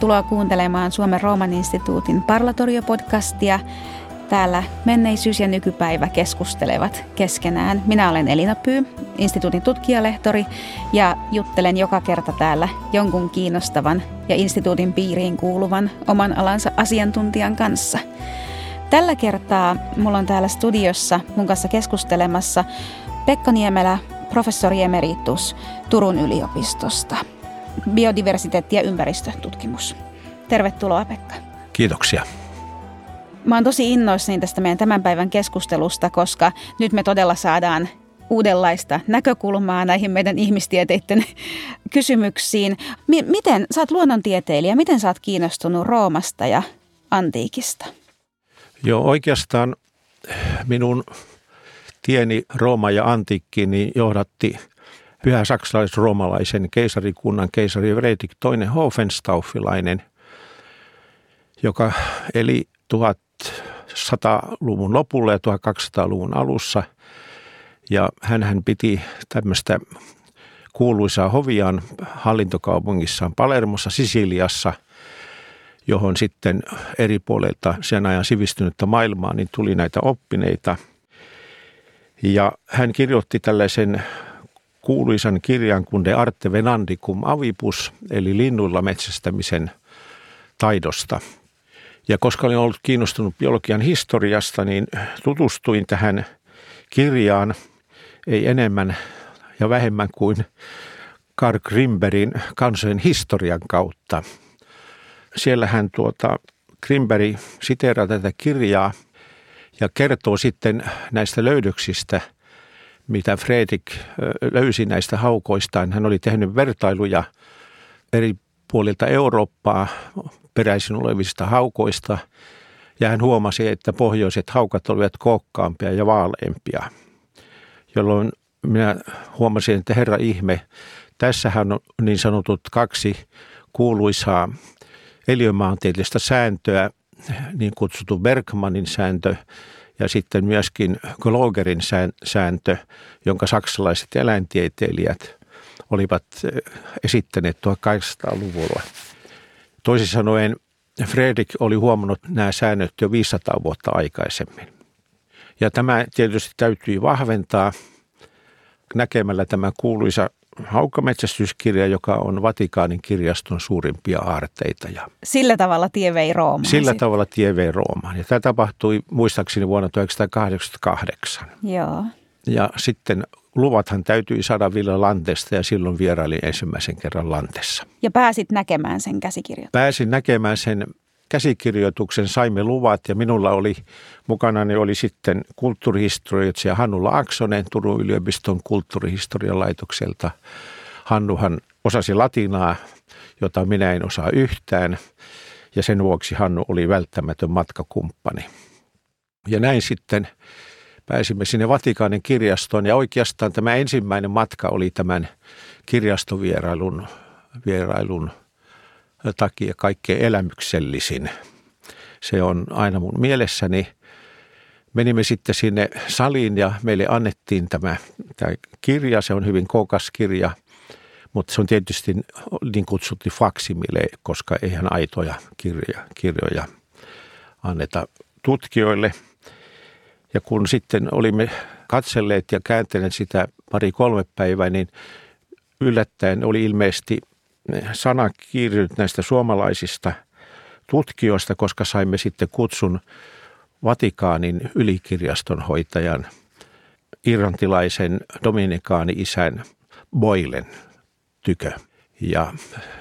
Tervetuloa kuuntelemaan Suomen Rooman instituutin Parlatorio-podcastia. Täällä menneisyys ja nykypäivä keskustelevat keskenään. Minä olen Elina Pyy, instituutin tutkijalehtori, ja juttelen joka kerta täällä jonkun kiinnostavan ja instituutin piiriin kuuluvan oman alansa asiantuntijan kanssa. Tällä kertaa mulla on täällä studiossa mun kanssa keskustelemassa Pekka Niemelä, professori emeritus Turun yliopistosta biodiversiteetti- ja ympäristötutkimus. Tervetuloa Pekka. Kiitoksia. Mä oon tosi innoissani tästä meidän tämän päivän keskustelusta, koska nyt me todella saadaan uudenlaista näkökulmaa näihin meidän ihmistieteiden kysymyksiin. M- miten, sä oot luonnontieteilijä, miten sä oot kiinnostunut Roomasta ja antiikista? Joo, oikeastaan minun tieni Rooma ja antiikkiin niin johdatti pyhä saksalais-roomalaisen keisarikunnan keisari Fredrik II Hohenstaufilainen, joka eli 1100-luvun lopulla ja 1200-luvun alussa. Ja hän piti tämmöistä kuuluisaa hoviaan hallintokaupungissaan Palermossa Sisiliassa, johon sitten eri puolilta sen ajan sivistynyttä maailmaa niin tuli näitä oppineita. Ja hän kirjoitti tällaisen kuuluisan kirjan kuin De Arte Venandicum Avipus, eli linnuilla metsästämisen taidosta. Ja koska olin ollut kiinnostunut biologian historiasta, niin tutustuin tähän kirjaan ei enemmän ja vähemmän kuin Karl Grimbergin kansojen historian kautta. Siellä hän tuota, Grimberg siteeraa tätä kirjaa ja kertoo sitten näistä löydöksistä – mitä Fredrik löysi näistä haukoistaan. Hän oli tehnyt vertailuja eri puolilta Eurooppaa peräisin olevista haukoista ja hän huomasi, että pohjoiset haukat olivat kookkaampia ja vaaleampia, jolloin minä huomasin, että herra ihme, tässähän on niin sanotut kaksi kuuluisaa eliömaantieteellistä sääntöä, niin kutsuttu Bergmanin sääntö ja sitten myöskin Glogerin sääntö, jonka saksalaiset eläintieteilijät olivat eh, esittäneet 1800-luvulla. Toisin sanoen Fredrik oli huomannut nämä säännöt jo 500 vuotta aikaisemmin. Ja tämä tietysti täytyy vahventaa näkemällä tämä kuuluisa haukkametsästyskirja, joka on Vatikaanin kirjaston suurimpia aarteita. Ja Sillä tavalla tie vei Roomaan. Sillä sitten. tavalla tie vei Roomaan. Ja tämä tapahtui muistaakseni vuonna 1988. Joo. Ja sitten luvathan täytyi saada Villa Lantesta ja silloin vierailin ensimmäisen kerran Lantessa. Ja pääsit näkemään sen käsikirjoituksen? Pääsin näkemään sen käsikirjoituksen, saimme luvat ja minulla oli mukana niin oli sitten kulttuurihistorioitsija Hannu Laaksonen Turun yliopiston kulttuurihistorian laitokselta. Hannuhan osasi latinaa, jota minä en osaa yhtään ja sen vuoksi Hannu oli välttämätön matkakumppani. Ja näin sitten pääsimme sinne Vatikaanin kirjastoon ja oikeastaan tämä ensimmäinen matka oli tämän kirjastovierailun vierailun takia kaikkein elämyksellisin. Se on aina mun mielessäni. Menimme sitten sinne saliin ja meille annettiin tämä, tämä kirja. Se on hyvin kookas kirja, mutta se on tietysti niin kutsuttu faksimile, koska eihän aitoja kirjoja, kirjoja anneta tutkijoille. Ja kun sitten olimme katselleet ja kääntäneet sitä pari-kolme päivää, niin yllättäen oli ilmeisesti sana kiirinyt näistä suomalaisista tutkijoista, koska saimme sitten kutsun Vatikaanin ylikirjaston hoitajan irlantilaisen dominikaani-isän Boylen tykö. Ja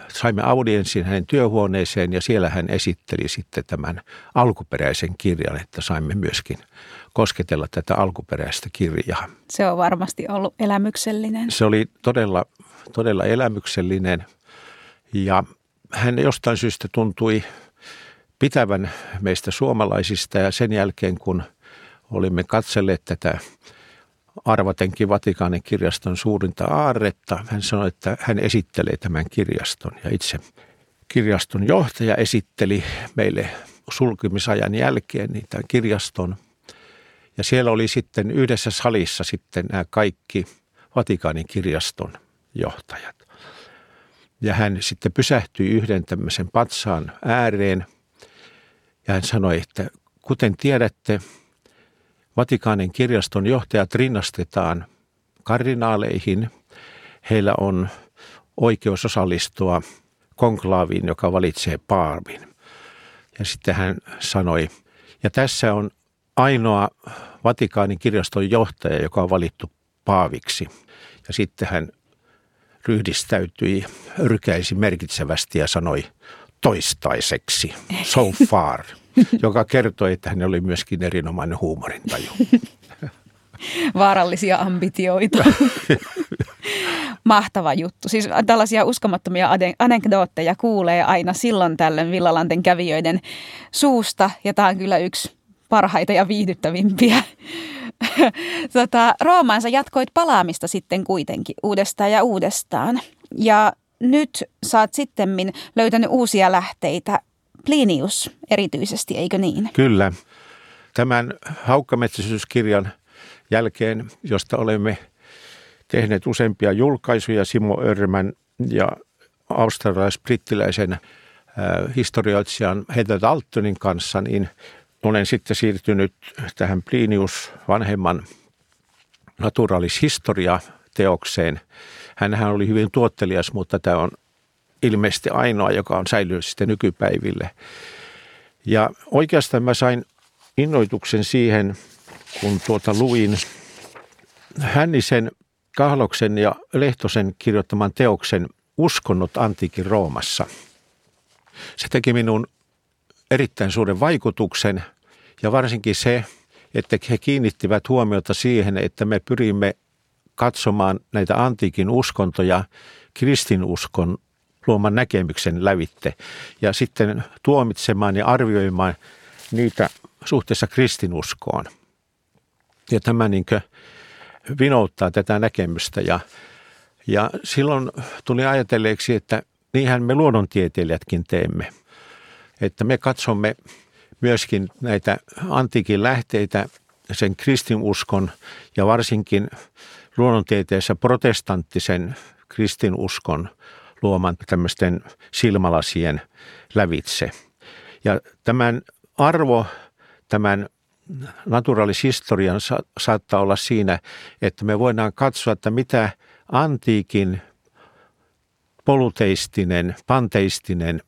saimme audienssin hänen työhuoneeseen ja siellä hän esitteli sitten tämän alkuperäisen kirjan, että saimme myöskin kosketella tätä alkuperäistä kirjaa. Se on varmasti ollut elämyksellinen. Se oli todella, todella elämyksellinen – ja hän jostain syystä tuntui pitävän meistä suomalaisista ja sen jälkeen kun olimme katselleet tätä arvatenkin Vatikaanin kirjaston suurinta aarretta, hän sanoi, että hän esittelee tämän kirjaston ja itse kirjaston johtaja esitteli meille sulkemisajan jälkeen tämän kirjaston. Ja siellä oli sitten yhdessä salissa sitten nämä kaikki Vatikaanin kirjaston johtajat. Ja hän sitten pysähtyi yhden tämmöisen patsaan ääreen ja hän sanoi, että kuten tiedätte, Vatikaanin kirjaston johtajat rinnastetaan kardinaaleihin. Heillä on oikeus osallistua konklaaviin, joka valitsee paavin. Ja sitten hän sanoi, ja tässä on ainoa Vatikaanin kirjaston johtaja, joka on valittu paaviksi. Ja sitten hän ryhdistäytyi, rykäisi merkitsevästi ja sanoi toistaiseksi, so far, joka kertoi, että hän oli myöskin erinomainen huumorintaju. Vaarallisia ambitioita. Mahtava juttu. Siis tällaisia uskomattomia anekdootteja kuulee aina silloin tällöin Villalanten kävijöiden suusta. Ja tämä on kyllä yksi parhaita ja viihdyttävimpiä. tota, Roomaansa jatkoit palaamista sitten kuitenkin uudestaan ja uudestaan. Ja nyt saat sitten löytänyt uusia lähteitä. Plinius erityisesti, eikö niin? Kyllä. Tämän haukkametsäisyyskirjan jälkeen, josta olemme tehneet useampia julkaisuja Simo Örmän ja australais-brittiläisen äh, historioitsijan Heather Daltonin kanssa, niin olen sitten siirtynyt tähän Plinius vanhemman naturalishistoria-teokseen. Hänhän oli hyvin tuottelias, mutta tämä on ilmeisesti ainoa, joka on säilynyt sitten nykypäiville. Ja oikeastaan mä sain innoituksen siihen, kun tuota luin Hännisen, Kahloksen ja Lehtosen kirjoittaman teoksen Uskonnot antiikin Roomassa. Se teki minun erittäin suuren vaikutuksen ja varsinkin se, että he kiinnittivät huomiota siihen, että me pyrimme katsomaan näitä antiikin uskontoja kristinuskon luoman näkemyksen lävitte ja sitten tuomitsemaan ja arvioimaan niitä suhteessa kristinuskoon. Ja tämä niin vinouttaa tätä näkemystä ja, ja silloin tuli ajatelleeksi, että niinhän me luonnontieteilijätkin teemme – että me katsomme myöskin näitä antiikin lähteitä, sen kristinuskon ja varsinkin luonnontieteessä protestanttisen kristinuskon luoman tämmöisten silmälasien lävitse. Ja tämän arvo, tämän naturalishistorian sa- saattaa olla siinä, että me voidaan katsoa, että mitä antiikin poluteistinen, panteistinen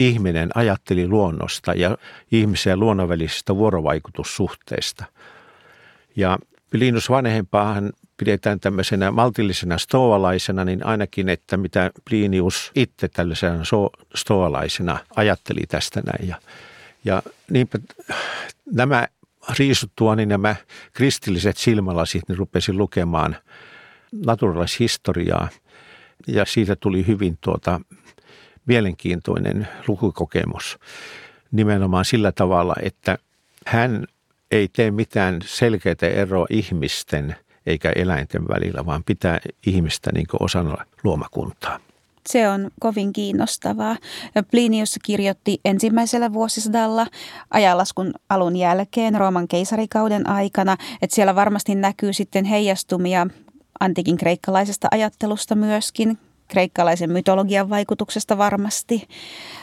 ihminen ajatteli luonnosta ja ihmisen ja luonnon välisistä vuorovaikutussuhteista. Ja Linus vanhempaahan pidetään tämmöisenä maltillisena stoalaisena, niin ainakin, että mitä Plinius itse tällaisena stoalaisena ajatteli tästä näin. Ja, ja niinpä nämä riisuttua, niin nämä kristilliset silmälasit, niin rupesin lukemaan naturalishistoriaa ja siitä tuli hyvin tuota mielenkiintoinen lukukokemus nimenomaan sillä tavalla, että hän ei tee mitään selkeää eroa ihmisten eikä eläinten välillä, vaan pitää ihmistä niin osana luomakuntaa. Se on kovin kiinnostavaa. Plinius kirjoitti ensimmäisellä vuosisadalla ajanlaskun alun jälkeen Rooman keisarikauden aikana, että siellä varmasti näkyy sitten heijastumia antiikin kreikkalaisesta ajattelusta myöskin, kreikkalaisen mytologian vaikutuksesta varmasti.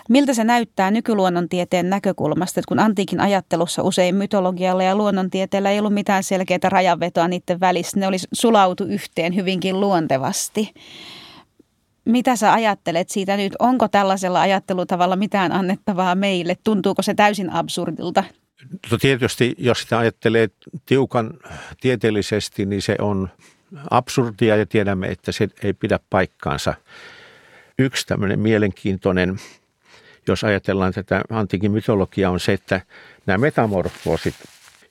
Miltä se näyttää nykyluonnontieteen näkökulmasta, että kun antiikin ajattelussa usein mytologialla ja luonnontieteellä ei ollut mitään selkeää rajanvetoa niiden välissä, ne olisi sulautu yhteen hyvinkin luontevasti. Mitä sä ajattelet siitä nyt? Onko tällaisella ajattelutavalla mitään annettavaa meille? Tuntuuko se täysin absurdilta? No tietysti, jos sitä ajattelee tiukan tieteellisesti, niin se on absurdia ja tiedämme, että se ei pidä paikkaansa. Yksi tämmöinen mielenkiintoinen, jos ajatellaan tätä antiikin mytologiaa, on se, että nämä metamorfoosit,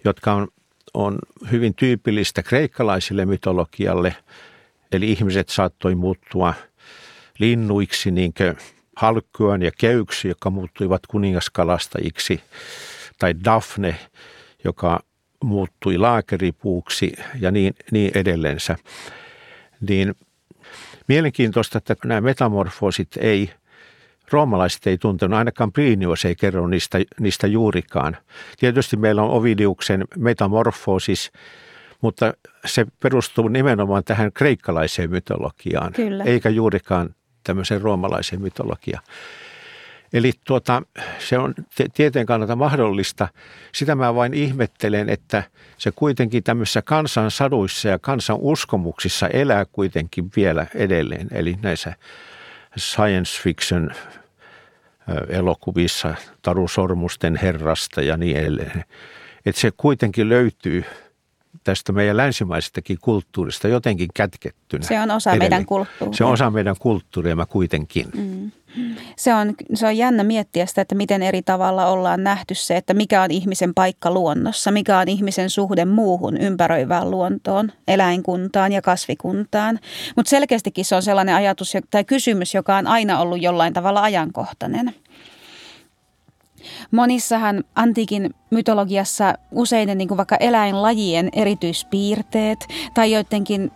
jotka on, on hyvin tyypillistä kreikkalaisille mytologialle, eli ihmiset saattoi muuttua linnuiksi, niin kuin halkkuan ja keyksi, jotka muuttuivat kuningaskalastajiksi, tai Daphne, joka muuttui laakeripuuksi ja niin, niin edellensä. Niin mielenkiintoista, että nämä metamorfoosit ei, roomalaiset ei tuntenut, ainakaan Plinius ei kerro niistä, niistä juurikaan. Tietysti meillä on Ovidiuksen metamorfoosis, mutta se perustuu nimenomaan tähän kreikkalaiseen mytologiaan, Kyllä. eikä juurikaan tämmöiseen roomalaiseen mytologiaan. Eli tuota, se on tieteen kannalta mahdollista. Sitä mä vain ihmettelen, että se kuitenkin tämmöisissä kansan saduissa ja kansan uskomuksissa elää kuitenkin vielä edelleen. Eli näissä science fiction elokuvissa, Taru Sormusten herrasta ja niin edelleen. Että se kuitenkin löytyy tästä meidän länsimaisestakin kulttuurista jotenkin kätkettynä. Se on osa edelleen. meidän kulttuuria. Se on osa meidän kulttuuria mä kuitenkin. Mm. Se on, se on jännä miettiä sitä, että miten eri tavalla ollaan nähty se, että mikä on ihmisen paikka luonnossa, mikä on ihmisen suhde muuhun ympäröivään luontoon, eläinkuntaan ja kasvikuntaan. Mutta selkeästikin se on sellainen ajatus tai kysymys, joka on aina ollut jollain tavalla ajankohtainen. Monissahan antiikin mytologiassa useiden niin kuin vaikka eläinlajien erityispiirteet tai joidenkin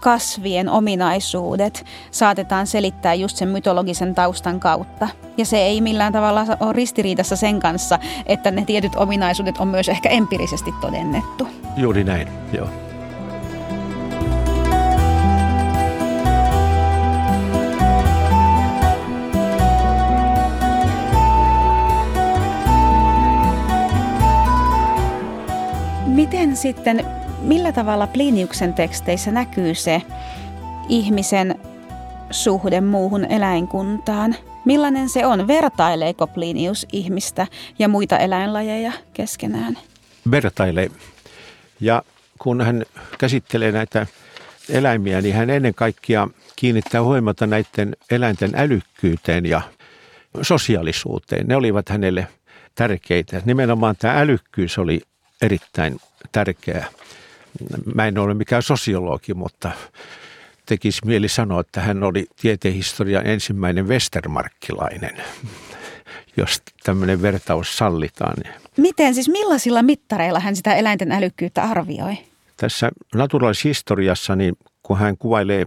kasvien ominaisuudet saatetaan selittää just sen mytologisen taustan kautta. Ja se ei millään tavalla ole ristiriidassa sen kanssa, että ne tietyt ominaisuudet on myös ehkä empiirisesti todennettu. Juuri näin, joo. Miten sitten millä tavalla Pliniuksen teksteissä näkyy se ihmisen suhde muuhun eläinkuntaan? Millainen se on? Vertaileeko Plinius ihmistä ja muita eläinlajeja keskenään? Vertailee. Ja kun hän käsittelee näitä eläimiä, niin hän ennen kaikkea kiinnittää huomiota näiden eläinten älykkyyteen ja sosiaalisuuteen. Ne olivat hänelle tärkeitä. Nimenomaan tämä älykkyys oli erittäin tärkeää mä en ole mikään sosiologi, mutta tekisi mieli sanoa, että hän oli tietehistorian ensimmäinen westermarkkilainen, jos tämmöinen vertaus sallitaan. Miten siis, millaisilla mittareilla hän sitä eläinten älykkyyttä arvioi? Tässä naturaalishistoriassa, niin kun hän kuvailee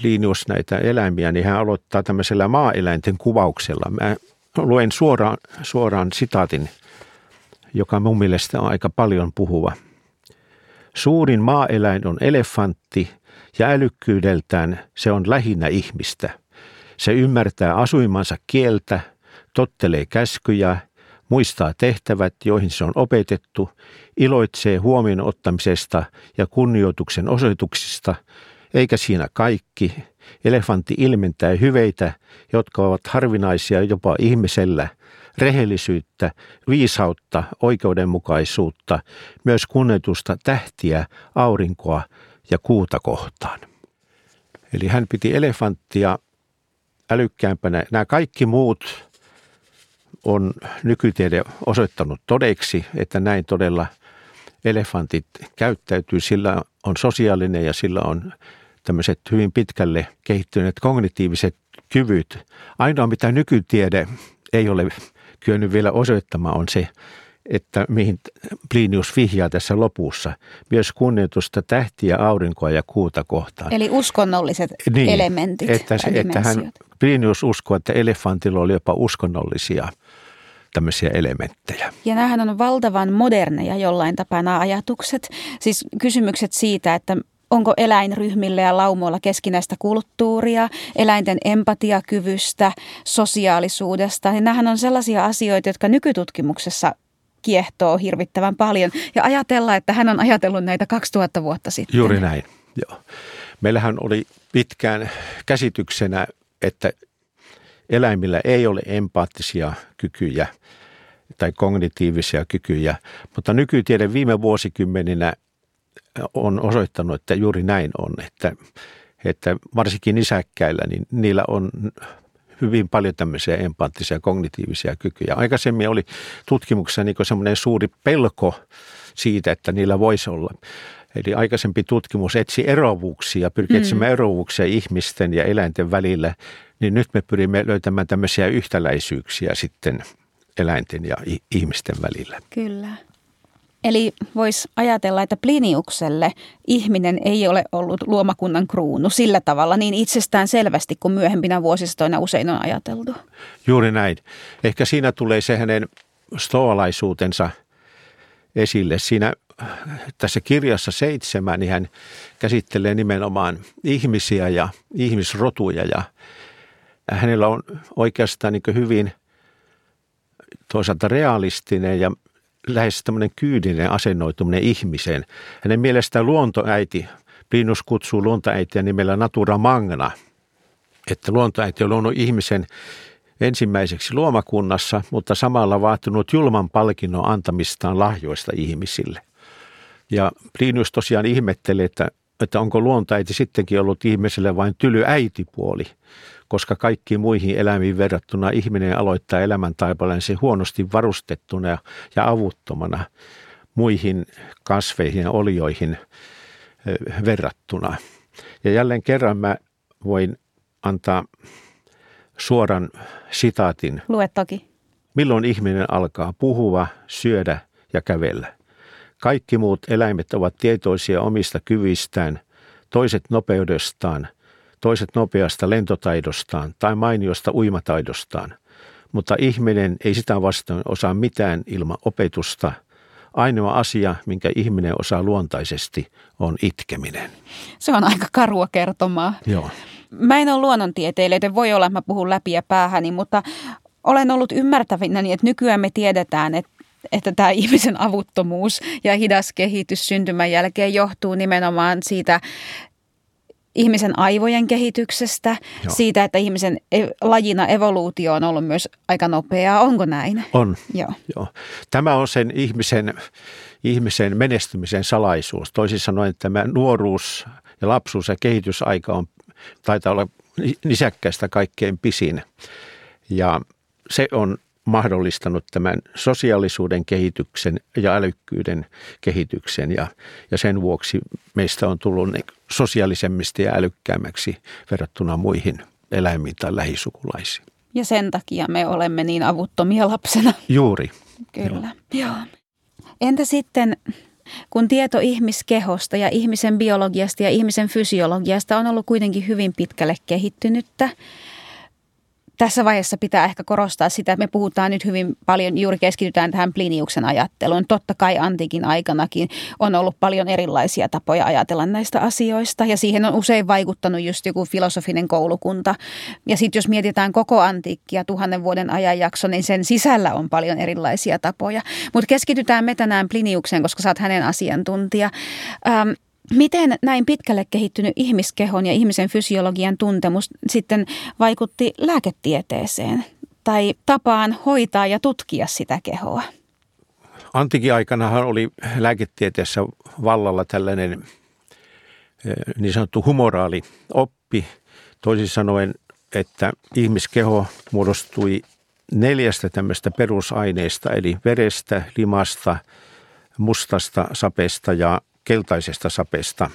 Plinius näitä eläimiä, niin hän aloittaa tämmöisellä maaeläinten kuvauksella. Mä luen suoraan, suoraan sitaatin, joka mun mielestä on aika paljon puhuva – Suurin maaeläin on elefantti ja älykkyydeltään se on lähinnä ihmistä. Se ymmärtää asuimansa kieltä, tottelee käskyjä, muistaa tehtävät, joihin se on opetettu, iloitsee huomioon ottamisesta ja kunnioituksen osoituksista, eikä siinä kaikki. Elefantti ilmentää hyveitä, jotka ovat harvinaisia jopa ihmisellä – rehellisyyttä, viisautta, oikeudenmukaisuutta, myös kunnioitusta tähtiä, aurinkoa ja kuuta kohtaan. Eli hän piti elefanttia älykkäämpänä. Nämä kaikki muut on nykytiede osoittanut todeksi, että näin todella elefantit käyttäytyy. Sillä on sosiaalinen ja sillä on tämmöiset hyvin pitkälle kehittyneet kognitiiviset kyvyt. Ainoa mitä nykytiede ei ole kyennyt vielä osoittamaan, on se, että mihin Plinius vihjaa tässä lopussa. Myös kunnioitusta tähtiä, aurinkoa ja kuuta kohtaan. Eli uskonnolliset niin, elementit. Että, se, että hän, Plinius uskoo, että elefantilla oli jopa uskonnollisia tämmöisiä elementtejä. Ja näähän on valtavan moderneja jollain tapaa nämä ajatukset. Siis kysymykset siitä, että onko eläinryhmillä ja laumoilla keskinäistä kulttuuria, eläinten empatiakyvystä, sosiaalisuudesta. Ja nämähän on sellaisia asioita, jotka nykytutkimuksessa kiehtoo hirvittävän paljon. Ja ajatella, että hän on ajatellut näitä 2000 vuotta sitten. Juuri näin, joo. Meillähän oli pitkään käsityksenä, että eläimillä ei ole empaattisia kykyjä tai kognitiivisia kykyjä, mutta nykytiede viime vuosikymmeninä on osoittanut, että juuri näin on, että, että varsinkin isäkkäillä, niin niillä on hyvin paljon tämmöisiä empaattisia kognitiivisia kykyjä. Aikaisemmin oli tutkimuksessa niin semmoinen suuri pelko siitä, että niillä voisi olla. Eli aikaisempi tutkimus etsi eroavuuksia, pyrki mm. etsimään eroavuuksia ihmisten ja eläinten välillä, niin nyt me pyrimme löytämään tämmöisiä yhtäläisyyksiä sitten eläinten ja ihmisten välillä. Kyllä. Eli voisi ajatella, että Pliniukselle ihminen ei ole ollut luomakunnan kruunu sillä tavalla niin itsestään selvästi kuin myöhempinä vuosistoina usein on ajateltu. Juuri näin. Ehkä siinä tulee se hänen stoalaisuutensa esille. Siinä tässä kirjassa seitsemän, niin hän käsittelee nimenomaan ihmisiä ja ihmisrotuja ja hänellä on oikeastaan niin hyvin toisaalta realistinen ja lähes tämmöinen kyydinen asennoituminen ihmiseen. Hänen mielestään luontoäiti, Plinus kutsuu luontoäitiä nimellä Natura Magna, että luontoäiti on luonut ihmisen ensimmäiseksi luomakunnassa, mutta samalla vaatinut julman palkinnon antamistaan lahjoista ihmisille. Ja Plinus tosiaan ihmettelee, että, että onko luontoäiti sittenkin ollut ihmiselle vain tyly äitipuoli, koska kaikki muihin eläimiin verrattuna ihminen aloittaa elämäntaipalensa huonosti varustettuna ja avuttomana muihin kasveihin ja olioihin verrattuna. Ja jälleen kerran mä voin antaa suoran sitaatin. Lue toki. Milloin ihminen alkaa puhua, syödä ja kävellä? Kaikki muut eläimet ovat tietoisia omista kyvistään, toiset nopeudestaan, toiset nopeasta lentotaidostaan tai mainiosta uimataidostaan. Mutta ihminen ei sitä vastaan osaa mitään ilman opetusta. Ainoa asia, minkä ihminen osaa luontaisesti, on itkeminen. Se on aika karua kertomaa. Joo. Mä en ole luonnontieteilijä, joten voi olla, että mä puhun läpi ja päähäni, mutta olen ollut ymmärtävinä, että nykyään me tiedetään, että että tämä ihmisen avuttomuus ja hidas kehitys syntymän jälkeen johtuu nimenomaan siitä ihmisen aivojen kehityksestä, Joo. siitä, että ihmisen e- lajina evoluutio on ollut myös aika nopeaa. Onko näin? On. Joo. Joo. Tämä on sen ihmisen, ihmisen menestymisen salaisuus. Toisin sanoen tämä nuoruus ja lapsuus ja kehitysaika on taitaa olla nisäkkäistä kaikkein pisin. Ja se on mahdollistanut tämän sosiaalisuuden kehityksen ja älykkyyden kehityksen ja, ja sen vuoksi meistä on tullut sosiaalisemmista ja älykkäämmäksi verrattuna muihin eläimiin tai lähisukulaisiin. Ja sen takia me olemme niin avuttomia lapsena. Juuri. Kyllä. Joo. Joo. Entä sitten kun tieto ihmiskehosta ja ihmisen biologiasta ja ihmisen fysiologiasta on ollut kuitenkin hyvin pitkälle kehittynyttä, tässä vaiheessa pitää ehkä korostaa sitä, että me puhutaan nyt hyvin paljon, juuri keskitytään tähän Pliniuksen ajatteluun. Totta kai antiikin aikanakin on ollut paljon erilaisia tapoja ajatella näistä asioista ja siihen on usein vaikuttanut just joku filosofinen koulukunta. Ja sitten jos mietitään koko antiikkia tuhannen vuoden ajanjakso, niin sen sisällä on paljon erilaisia tapoja. Mutta keskitytään me tänään Pliniukseen, koska sä oot hänen asiantuntija. Ähm, Miten näin pitkälle kehittynyt ihmiskehon ja ihmisen fysiologian tuntemus sitten vaikutti lääketieteeseen tai tapaan hoitaa ja tutkia sitä kehoa? Antiikin aikanahan oli lääketieteessä vallalla tällainen eh, niin sanottu humoraali oppi, toisin sanoen, että ihmiskeho muodostui neljästä tämmöistä perusaineesta, eli verestä, limasta, mustasta sapesta ja keltaisesta sapesta.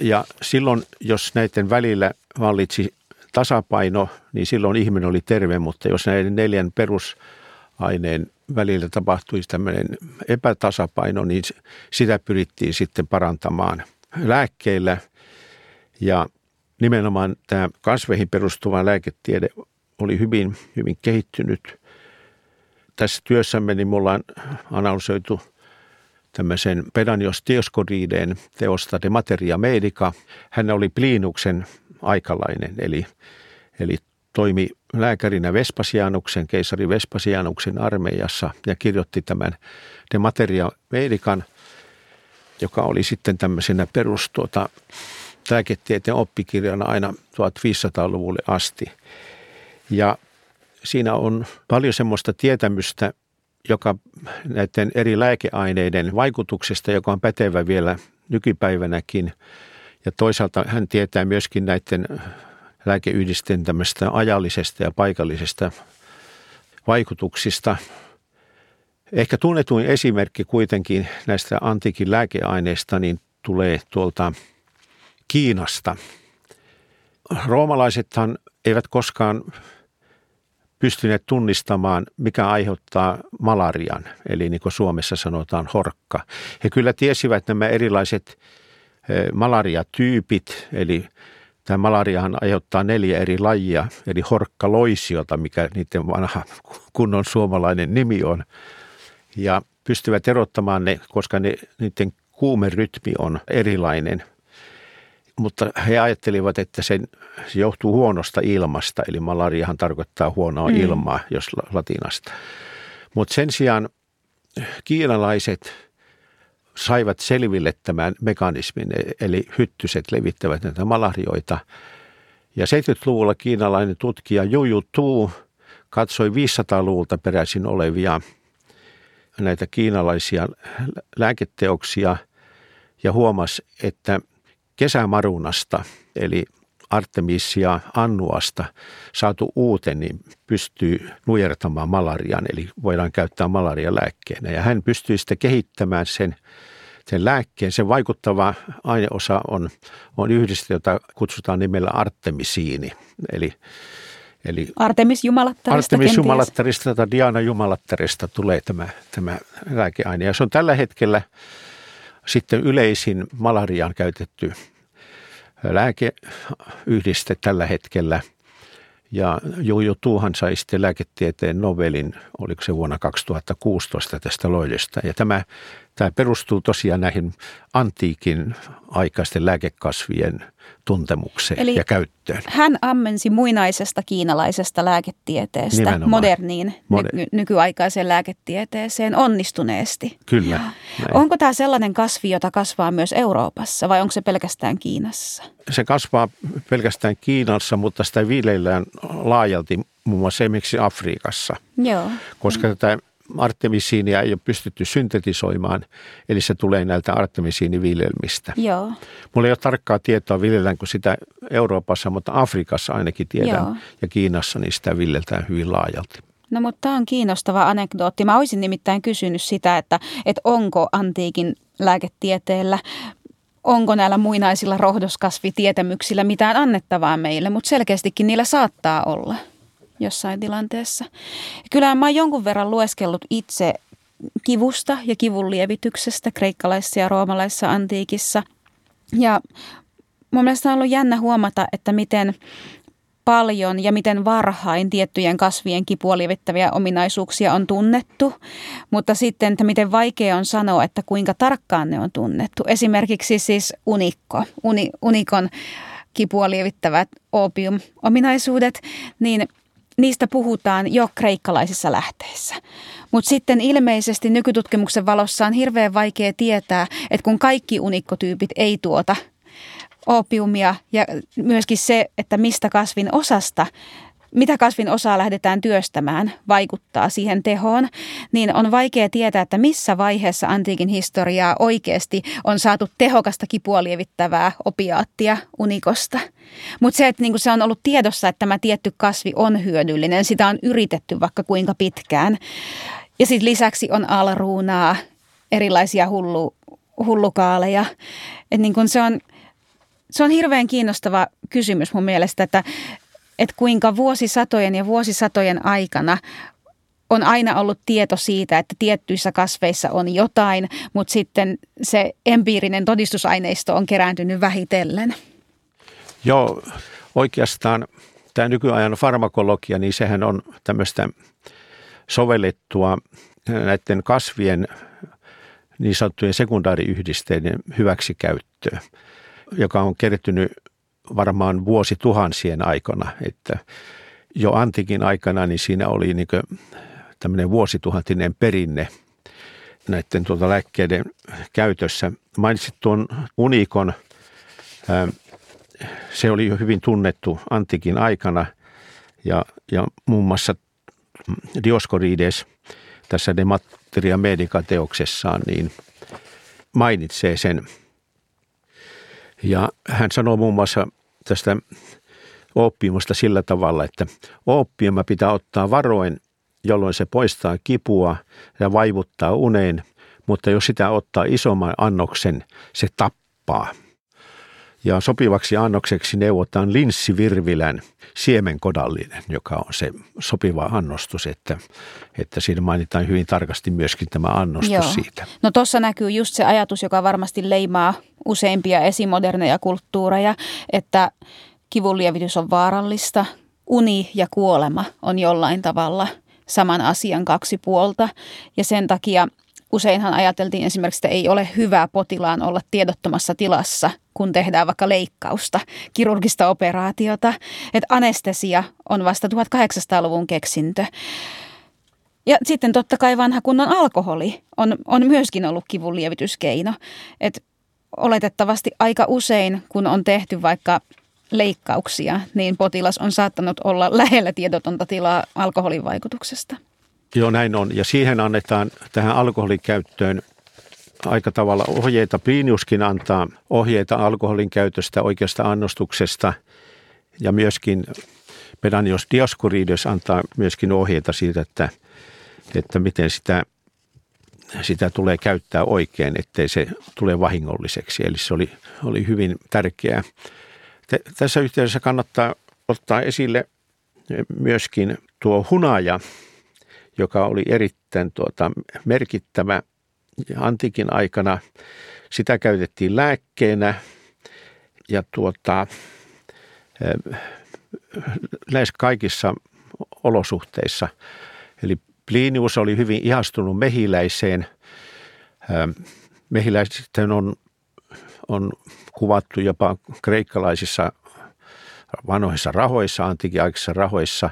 Ja silloin, jos näiden välillä vallitsi tasapaino, niin silloin ihminen oli terve, mutta jos näiden neljän perusaineen välillä tapahtui tämmöinen epätasapaino, niin sitä pyrittiin sitten parantamaan lääkkeillä. Ja nimenomaan tämä kasveihin perustuva lääketiede oli hyvin, hyvin kehittynyt. Tässä työssämme niin me ollaan analysoitu – tämmöisen Pedanios Dioscoriideen teosta De Materia Medica. Hän oli Pliinuksen aikalainen, eli, eli toimi lääkärinä Vespasianuksen, keisari Vespasianuksen armeijassa ja kirjoitti tämän De Materia Medican, joka oli sitten tämmöisenä perus tuota, lääketieteen oppikirjana aina 1500-luvulle asti. Ja siinä on paljon semmoista tietämystä, joka näiden eri lääkeaineiden vaikutuksesta, joka on pätevä vielä nykypäivänäkin. Ja toisaalta hän tietää myöskin näiden lääkeyhdisten tämmöistä ajallisesta ja paikallisesta vaikutuksista. Ehkä tunnetuin esimerkki kuitenkin näistä antiikin lääkeaineista niin tulee tuolta Kiinasta. Roomalaisethan eivät koskaan pystyneet tunnistamaan, mikä aiheuttaa malarian, eli niin kuin Suomessa sanotaan horkka. He kyllä tiesivät nämä erilaiset eh, malariatyypit, eli tämä malariahan aiheuttaa neljä eri lajia, eli horkkaloisiota, mikä niiden vanha kunnon suomalainen nimi on. ja pystyvät erottamaan ne, koska ne, niiden kuumerytmi on erilainen. Mutta he ajattelivat, että se, se johtuu huonosta ilmasta, eli malariahan tarkoittaa huonoa mm. ilmaa, jos latinasta. Mutta sen sijaan kiinalaiset saivat selville tämän mekanismin, eli hyttyset levittävät näitä malarioita. Ja 70-luvulla kiinalainen tutkija Juju Tu katsoi 500-luvulta peräisin olevia näitä kiinalaisia lääketeoksia ja huomasi, että kesämarunasta, eli Artemisia annuasta saatu uuten, niin pystyy nujertamaan malarian, eli voidaan käyttää malarialääkkeenä. Ja hän pystyy sitten kehittämään sen, sen lääkkeen. Sen vaikuttava aineosa on, on yhdiste, jota kutsutaan nimellä artemisiini, eli Eli Artemis Jumalattarista Artemis Jumalattarista tai Diana Jumalattarista tulee tämä, tämä lääkeaine. Ja se on tällä hetkellä sitten yleisin malariaan käytetty lääkeyhdiste tällä hetkellä. Ja Juju Tuuhan sai sitten lääketieteen Nobelin, oliko se vuonna 2016 tästä loidesta. Ja tämä, tämä perustuu tosiaan näihin antiikin aikaisten lääkekasvien tuntemukseen Eli ja käyttöön. Hän ammensi muinaisesta kiinalaisesta lääketieteestä Nimenomaan. moderniin Moder- ny- nykyaikaiseen lääketieteeseen onnistuneesti. Kyllä. Onko tämä sellainen kasvi, jota kasvaa myös Euroopassa vai onko se pelkästään Kiinassa? Se kasvaa pelkästään Kiinassa, mutta sitä viljellään laajalti muun muassa esimerkiksi Afrikassa. Joo. Koska mm. tätä artemisiinia ei ole pystytty syntetisoimaan, eli se tulee näiltä artemisiiniviljelmistä. Joo. Mulla ei ole tarkkaa tietoa, viljelläänkö sitä Euroopassa, mutta Afrikassa ainakin tiedän, Joo. ja Kiinassa niin sitä viljeltään hyvin laajalti. No mutta tämä on kiinnostava anekdootti. Mä olisin nimittäin kysynyt sitä, että, että onko antiikin lääketieteellä onko näillä muinaisilla rohdoskasvitietämyksillä mitään annettavaa meille, mutta selkeästikin niillä saattaa olla jossain tilanteessa. Kyllä mä oon jonkun verran lueskellut itse kivusta ja kivun lievityksestä kreikkalaisessa ja roomalaisessa antiikissa. Ja mun mielestä on ollut jännä huomata, että miten paljon ja miten varhain tiettyjen kasvien kipua lievittäviä ominaisuuksia on tunnettu, mutta sitten, että miten vaikea on sanoa, että kuinka tarkkaan ne on tunnettu. Esimerkiksi siis unikko, uni, unikon kipua lievittävät opium-ominaisuudet, niin – niistä puhutaan jo kreikkalaisissa lähteissä. Mutta sitten ilmeisesti nykytutkimuksen valossa on hirveän vaikea tietää, että kun kaikki unikkotyypit ei tuota opiumia ja myöskin se, että mistä kasvin osasta mitä kasvin osaa lähdetään työstämään, vaikuttaa siihen tehoon, niin on vaikea tietää, että missä vaiheessa antiikin historiaa oikeasti on saatu tehokasta kipua lievittävää opiaattia unikosta. Mutta se, että niinku se on ollut tiedossa, että tämä tietty kasvi on hyödyllinen, sitä on yritetty vaikka kuinka pitkään. Ja sitten lisäksi on alruunaa, erilaisia hullu, hullukaaleja. Et niin se on se on hirveän kiinnostava kysymys mun mielestä, että että kuinka vuosisatojen ja vuosisatojen aikana on aina ollut tieto siitä, että tiettyissä kasveissa on jotain, mutta sitten se empiirinen todistusaineisto on kerääntynyt vähitellen. Joo, oikeastaan tämä nykyajan farmakologia, niin sehän on tämmöistä sovellettua näiden kasvien niin sanottujen sekundaariyhdisteiden hyväksikäyttöä, joka on kertynyt varmaan vuosituhansien aikana, että jo antikin aikana niin siinä oli niin tämmöinen vuosituhantinen perinne näiden tuota lääkkeiden käytössä. Mainitsit tuon unikon, se oli jo hyvin tunnettu antikin aikana ja, ja muun muassa Dioskorides tässä De Materia Medica teoksessaan niin mainitsee sen ja hän sanoo muun muassa tästä oppimusta sillä tavalla, että oppiuma pitää ottaa varoin, jolloin se poistaa kipua ja vaivuttaa uneen, mutta jos sitä ottaa isomman annoksen, se tappaa. Ja sopivaksi annokseksi neuvotaan linssivirvilän siemenkodallinen, joka on se sopiva annostus, että, että siinä mainitaan hyvin tarkasti myöskin tämä annostus Joo. siitä. No tuossa näkyy just se ajatus, joka varmasti leimaa useimpia esimoderneja kulttuureja, että kivunlievitys on vaarallista, uni ja kuolema on jollain tavalla saman asian kaksi puolta. Ja sen takia useinhan ajateltiin esimerkiksi, että ei ole hyvä potilaan olla tiedottomassa tilassa, kun tehdään vaikka leikkausta, kirurgista operaatiota. Että anestesia on vasta 1800-luvun keksintö. Ja sitten totta kai vanha kunnon alkoholi on, on myöskin ollut kivun lievityskeino. Et oletettavasti aika usein, kun on tehty vaikka leikkauksia, niin potilas on saattanut olla lähellä tiedotonta tilaa alkoholin vaikutuksesta. Joo, näin on. Ja siihen annetaan tähän alkoholikäyttöön aika tavalla ohjeita. Pliniuskin antaa ohjeita alkoholin käytöstä, oikeasta annostuksesta ja myöskin Pedanios Dioscorides antaa myöskin ohjeita siitä, että, että miten sitä, sitä tulee käyttää oikein, ettei se tule vahingolliseksi. Eli se oli, oli hyvin tärkeää. Tässä yhteydessä kannattaa ottaa esille myöskin tuo hunaja, joka oli erittäin tuota, merkittävä antiikin aikana. Sitä käytettiin lääkkeenä ja tuota, lähes kaikissa olosuhteissa. Eli Plinius oli hyvin ihastunut mehiläiseen. Mehiläisten on, on kuvattu jopa kreikkalaisissa vanhoissa rahoissa, antiikiaikaisissa rahoissa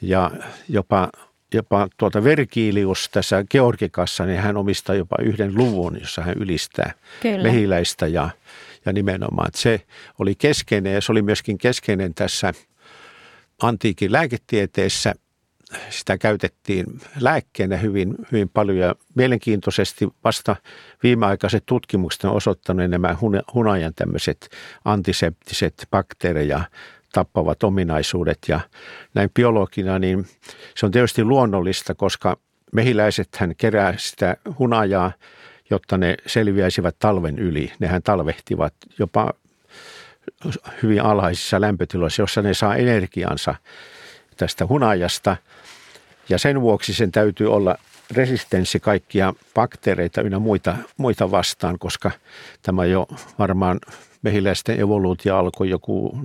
ja jopa jopa tuota Vergilius tässä Georgikassa, niin hän omistaa jopa yhden luvun, jossa hän ylistää Kyllä. mehiläistä ja, ja nimenomaan, että se oli keskeinen ja se oli myöskin keskeinen tässä antiikin lääketieteessä. Sitä käytettiin lääkkeenä hyvin, hyvin paljon ja mielenkiintoisesti vasta viimeaikaiset tutkimukset on osoittanut nämä hunajan tämmöiset antiseptiset bakteereja tappavat ominaisuudet ja näin biologina, niin se on tietysti luonnollista, koska mehiläiset hän kerää sitä hunajaa, jotta ne selviäisivät talven yli. Nehän talvehtivat jopa hyvin alhaisissa lämpötiloissa, jossa ne saa energiansa tästä hunajasta. Ja sen vuoksi sen täytyy olla resistenssi kaikkia bakteereita ynnä muita, muita vastaan, koska tämä jo varmaan mehiläisten evoluutio alkoi joku 40-50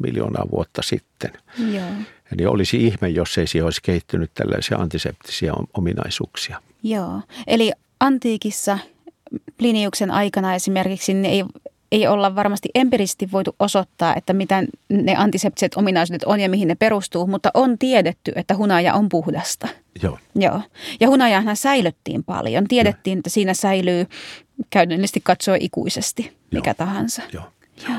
miljoonaa vuotta sitten. Joo. Eli olisi ihme, jos ei siihen olisi kehittynyt tällaisia antiseptisiä ominaisuuksia. Joo, eli antiikissa Pliniuksen aikana esimerkiksi niin ei, ei olla varmasti empiristi voitu osoittaa, että mitä ne antiseptiset ominaisuudet on ja mihin ne perustuu, mutta on tiedetty, että hunaja on puhdasta. Joo. Joo. Ja hunajahan säilyttiin paljon. Tiedettiin, no. että siinä säilyy käytännöllisesti katsoa ikuisesti mikä Joo. tahansa. Joo. Joo.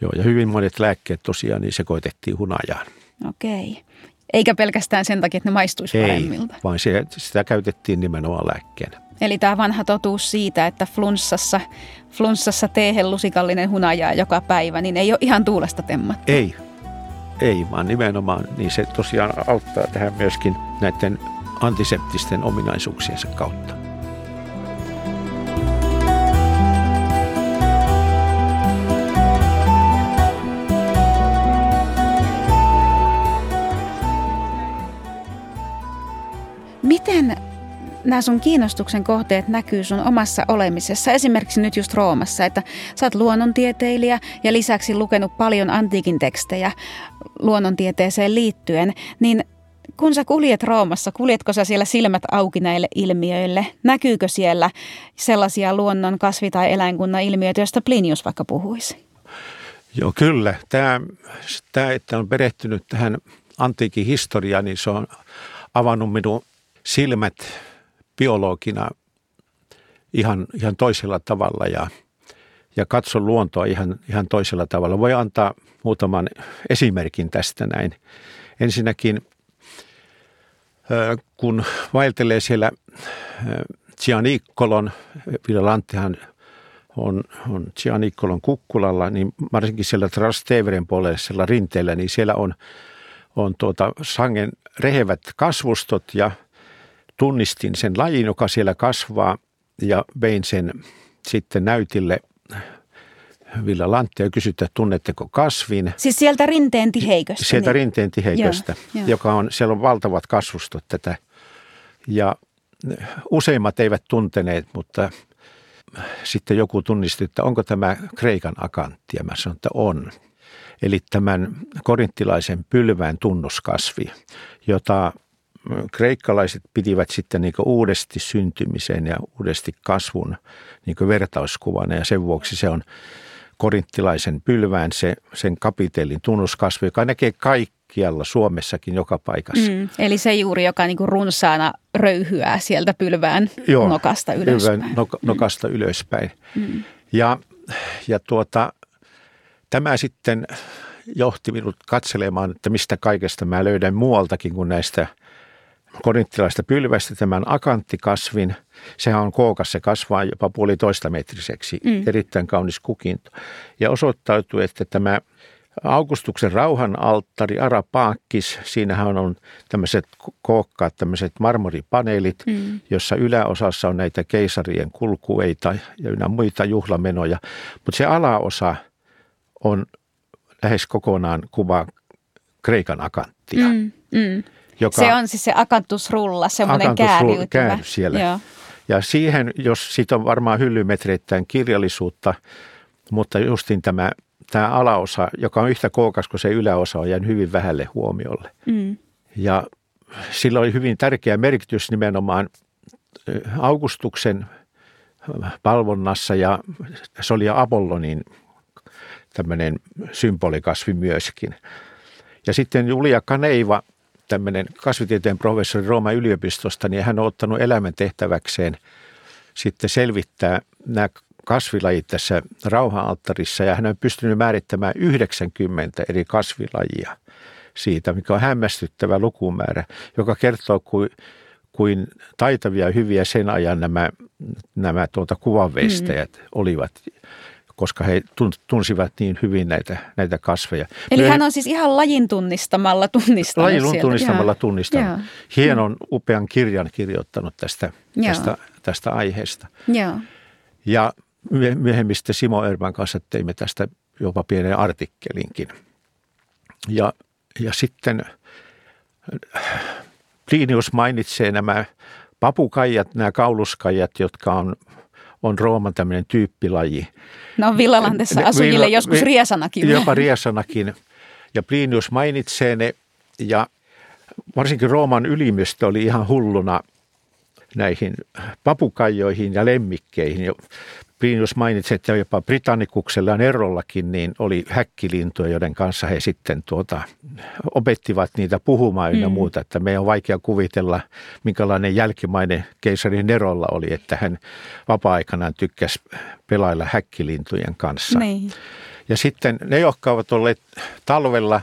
Joo, ja hyvin monet lääkkeet tosiaan niin sekoitettiin hunajaan. Okei. Eikä pelkästään sen takia, että ne maistuisi Ei, paremmilta. vaan se, sitä käytettiin nimenomaan lääkkeenä. Eli tämä vanha totuus siitä, että flunssassa, flunssassa teehen lusikallinen hunajaa joka päivä, niin ei ole ihan tuulesta temmattu. Ei, ei, vaan nimenomaan niin se tosiaan auttaa tähän myöskin näiden antiseptisten ominaisuuksiensa kautta. Nämä sun kiinnostuksen kohteet näkyy sun omassa olemisessa, esimerkiksi nyt just Roomassa, että sä oot luonnontieteilijä ja lisäksi lukenut paljon antiikin tekstejä luonnontieteeseen liittyen, niin kun sä kuljet Roomassa, kuljetko sä siellä silmät auki näille ilmiöille? Näkyykö siellä sellaisia luonnon, kasvi- tai eläinkunnan ilmiöitä, joista Plinius vaikka puhuisi? Joo, kyllä. Tämä, tämä että on perehtynyt tähän antiikin historiaan, niin se on avannut minun silmät biologina ihan, ihan toisella tavalla ja, ja katson luontoa ihan, ihan toisella tavalla. Voi antaa muutaman esimerkin tästä näin. Ensinnäkin kun vaeltelee siellä Gianiccolon, Villalanttehan on, on Gianiccolon kukkulalla, niin varsinkin siellä Trasteveren puolella rinteellä, niin siellä on, on tuota sangen rehevät kasvustot ja – tunnistin sen lajin, joka siellä kasvaa ja vein sen sitten näytille Villa Lantti ja kysyi, että tunnetteko kasvin. Siis sieltä rinteen tiheiköstä? Sieltä niin. rinteen tiheiköstä, joo, joka on, siellä on valtavat kasvustot tätä. Ja useimmat eivät tunteneet, mutta sitten joku tunnisti, että onko tämä Kreikan akantti, ja mä sanoin, että on. eli tämän korinttilaisen pylvään tunnuskasvi, jota kreikkalaiset pitivät sitten niin uudesti syntymisen ja uudesti kasvun niin vertauskuvana ja sen vuoksi se on korinttilaisen pylvään se, sen kapitellin tunnuskasvi, joka näkee kaikkialla Suomessakin joka paikassa. Mm, eli se juuri, joka niin kuin runsaana röyhyää sieltä pylvään Joo, nokasta ylöspäin. Pylvään nok- nokasta mm. ylöspäin. Mm. Ja, ja tuota, tämä sitten johti minut katselemaan, että mistä kaikesta mä löydän muualtakin kuin näistä – korinttilaista pylvästä tämän akanttikasvin. Sehän on kookas, se kasvaa jopa puolitoista metriseksi, mm. erittäin kaunis kukinto. Ja osoittautui, että tämä Augustuksen rauhan alttari, Arapaakkis, siinähän on tämmöiset kookkaat, tämmöiset marmoripaneelit, mm. jossa yläosassa on näitä keisarien kulkueita ja ynnä muita juhlamenoja. Mutta se alaosa on lähes kokonaan kuva Kreikan akanttia. Mm. Mm. Joka, se on siis se akantusrulla, semmoinen kääriytyvä. Käänny siellä. Joo. Ja siihen, jos siitä on varmaan hyllymetreittäin kirjallisuutta, mutta justin tämä, tämä alaosa, joka on yhtä kookas kuin se yläosa, on jäänyt hyvin vähälle huomiolle. Mm. Ja sillä oli hyvin tärkeä merkitys nimenomaan Augustuksen valvonnassa ja se oli Apollonin tämmöinen symbolikasvi myöskin. Ja sitten Julia Kaneiva – tämmöinen kasvitieteen professori Rooman yliopistosta, niin hän on ottanut elämän tehtäväkseen sitten selvittää nämä kasvilajit tässä rauha-alttarissa ja hän on pystynyt määrittämään 90 eri kasvilajia siitä, mikä on hämmästyttävä lukumäärä, joka kertoo kuin, kuin taitavia ja hyviä sen ajan nämä, nämä tuota kuvanveistäjät mm. olivat koska he tunsivat niin hyvin näitä, näitä kasveja. Eli Myöhem... hän on siis ihan lajin tunnistamalla tunnistanut Lajin sieltä. tunnistamalla Jaa. tunnistanut. Jaa. Hienon upean kirjan kirjoittanut tästä, tästä, tästä aiheesta. Jaa. Ja myöhemmin sitten Simo Erban kanssa teimme tästä jopa pienen artikkelinkin. Ja, ja sitten Plinius mainitsee nämä papukaijat, nämä kauluskaijat, jotka on on Rooman tämmöinen tyyppilaji. No Villalantessa asujille Villa, joskus riesanakin. Jopa riesanakin. Ja Plinius mainitsee ne ja varsinkin Rooman ylimystö oli ihan hulluna näihin papukaijoihin ja lemmikkeihin. Plinius mainitsi, että jopa Britanikuksella ja Nerollakin niin oli häkkilintuja, joiden kanssa he sitten tuota, opettivat niitä puhumaan ynnä mm. muuta. Että meidän on vaikea kuvitella, minkälainen jälkimainen keisari Nerolla oli, että hän vapaa-aikanaan tykkäsi pelailla häkkilintujen kanssa. Niin. Ja sitten ne, jotka ovat olleet talvella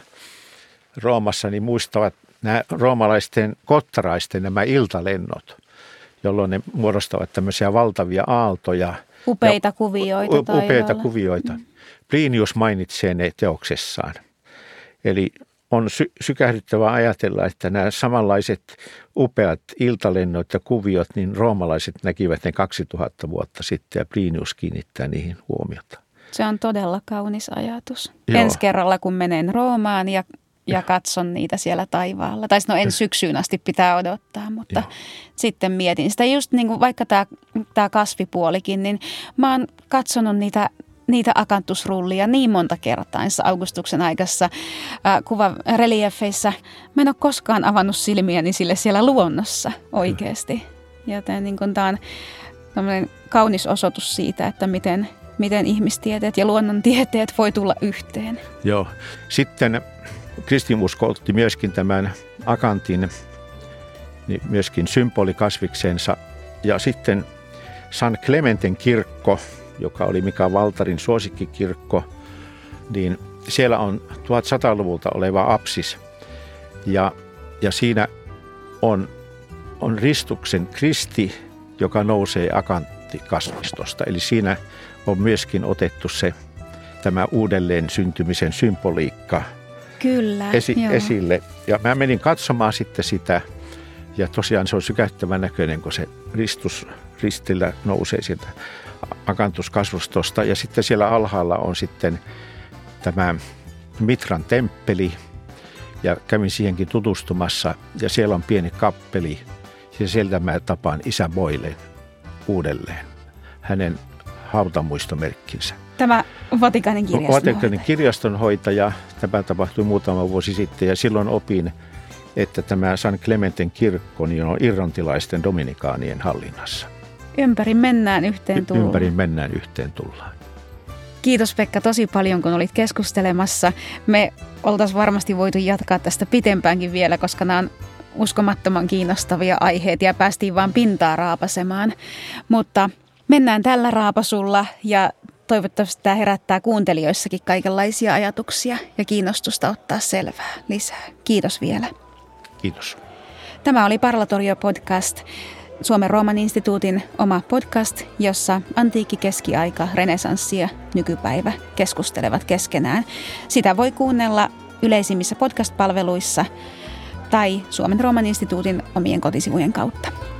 Roomassa, niin muistavat nämä roomalaisten kottaraisten nämä iltalennot, jolloin ne muodostavat tämmöisiä valtavia aaltoja – Upeita ja, kuvioita. Upeita kuvioita. Mm. Plinius mainitsee ne teoksessaan. Eli on sy- sykähdyttävää ajatella, että nämä samanlaiset upeat iltalennot ja kuviot, niin roomalaiset näkivät ne 2000 vuotta sitten ja Plinius kiinnittää niihin huomiota. Se on todella kaunis ajatus. Joo. Ensi kerralla, kun menen Roomaan ja ja katson niitä siellä taivaalla. Tai no en syksyyn asti pitää odottaa, mutta Joo. sitten mietin sitä just niin kuin vaikka tämä, tämä kasvipuolikin, niin mä oon katsonut niitä niitä akantusrullia niin monta kertaa niissä Augustuksen aikassa äh, kuvareliefeissä. Mä en ole koskaan avannut silmiäni sille siellä luonnossa oikeasti. Joten niin tämä on kaunis osoitus siitä, että miten, miten ihmistieteet ja luonnontieteet voi tulla yhteen. Joo. Sitten kristinusko otti myöskin tämän akantin niin myöskin symbolikasviksensa. Ja sitten San Clementen kirkko, joka oli Mika Valtarin suosikkikirkko, niin siellä on 1100-luvulta oleva apsis. Ja, ja siinä on, on ristuksen kristi, joka nousee akanttikasvistosta. Eli siinä on myöskin otettu se tämä uudelleen syntymisen symboliikka – Kyllä, esi- esille. Ja mä menin katsomaan sitten sitä ja tosiaan se on sykähtävän näköinen, kun se ristus ristillä nousee sieltä akantuskasvustosta. Ja sitten siellä alhaalla on sitten tämä Mitran temppeli ja kävin siihenkin tutustumassa ja siellä on pieni kappeli ja sieltä mä tapaan isä Boilen uudelleen, hänen hautamuistomerkkinsä. Tämä Vatikanin kirjastonhoitaja. Vatikanin kirjastonhoitaja. Tämä tapahtui muutama vuosi sitten ja silloin opin, että tämä San Clementen kirkko niin on irrantilaisten dominikaanien hallinnassa. Ympäri mennään yhteen tullaan. Ympäri mennään yhteen tullaan. Kiitos Pekka tosi paljon, kun olit keskustelemassa. Me oltaisiin varmasti voitu jatkaa tästä pitempäänkin vielä, koska nämä on uskomattoman kiinnostavia aiheita ja päästiin vain pintaa raapasemaan. Mutta mennään tällä raapasulla ja toivottavasti tämä herättää kuuntelijoissakin kaikenlaisia ajatuksia ja kiinnostusta ottaa selvää lisää. Kiitos vielä. Kiitos. Tämä oli Parlatorio podcast. Suomen Rooman instituutin oma podcast, jossa antiikki, keskiaika, renesanssi ja nykypäivä keskustelevat keskenään. Sitä voi kuunnella yleisimmissä podcast-palveluissa tai Suomen Rooman instituutin omien kotisivujen kautta.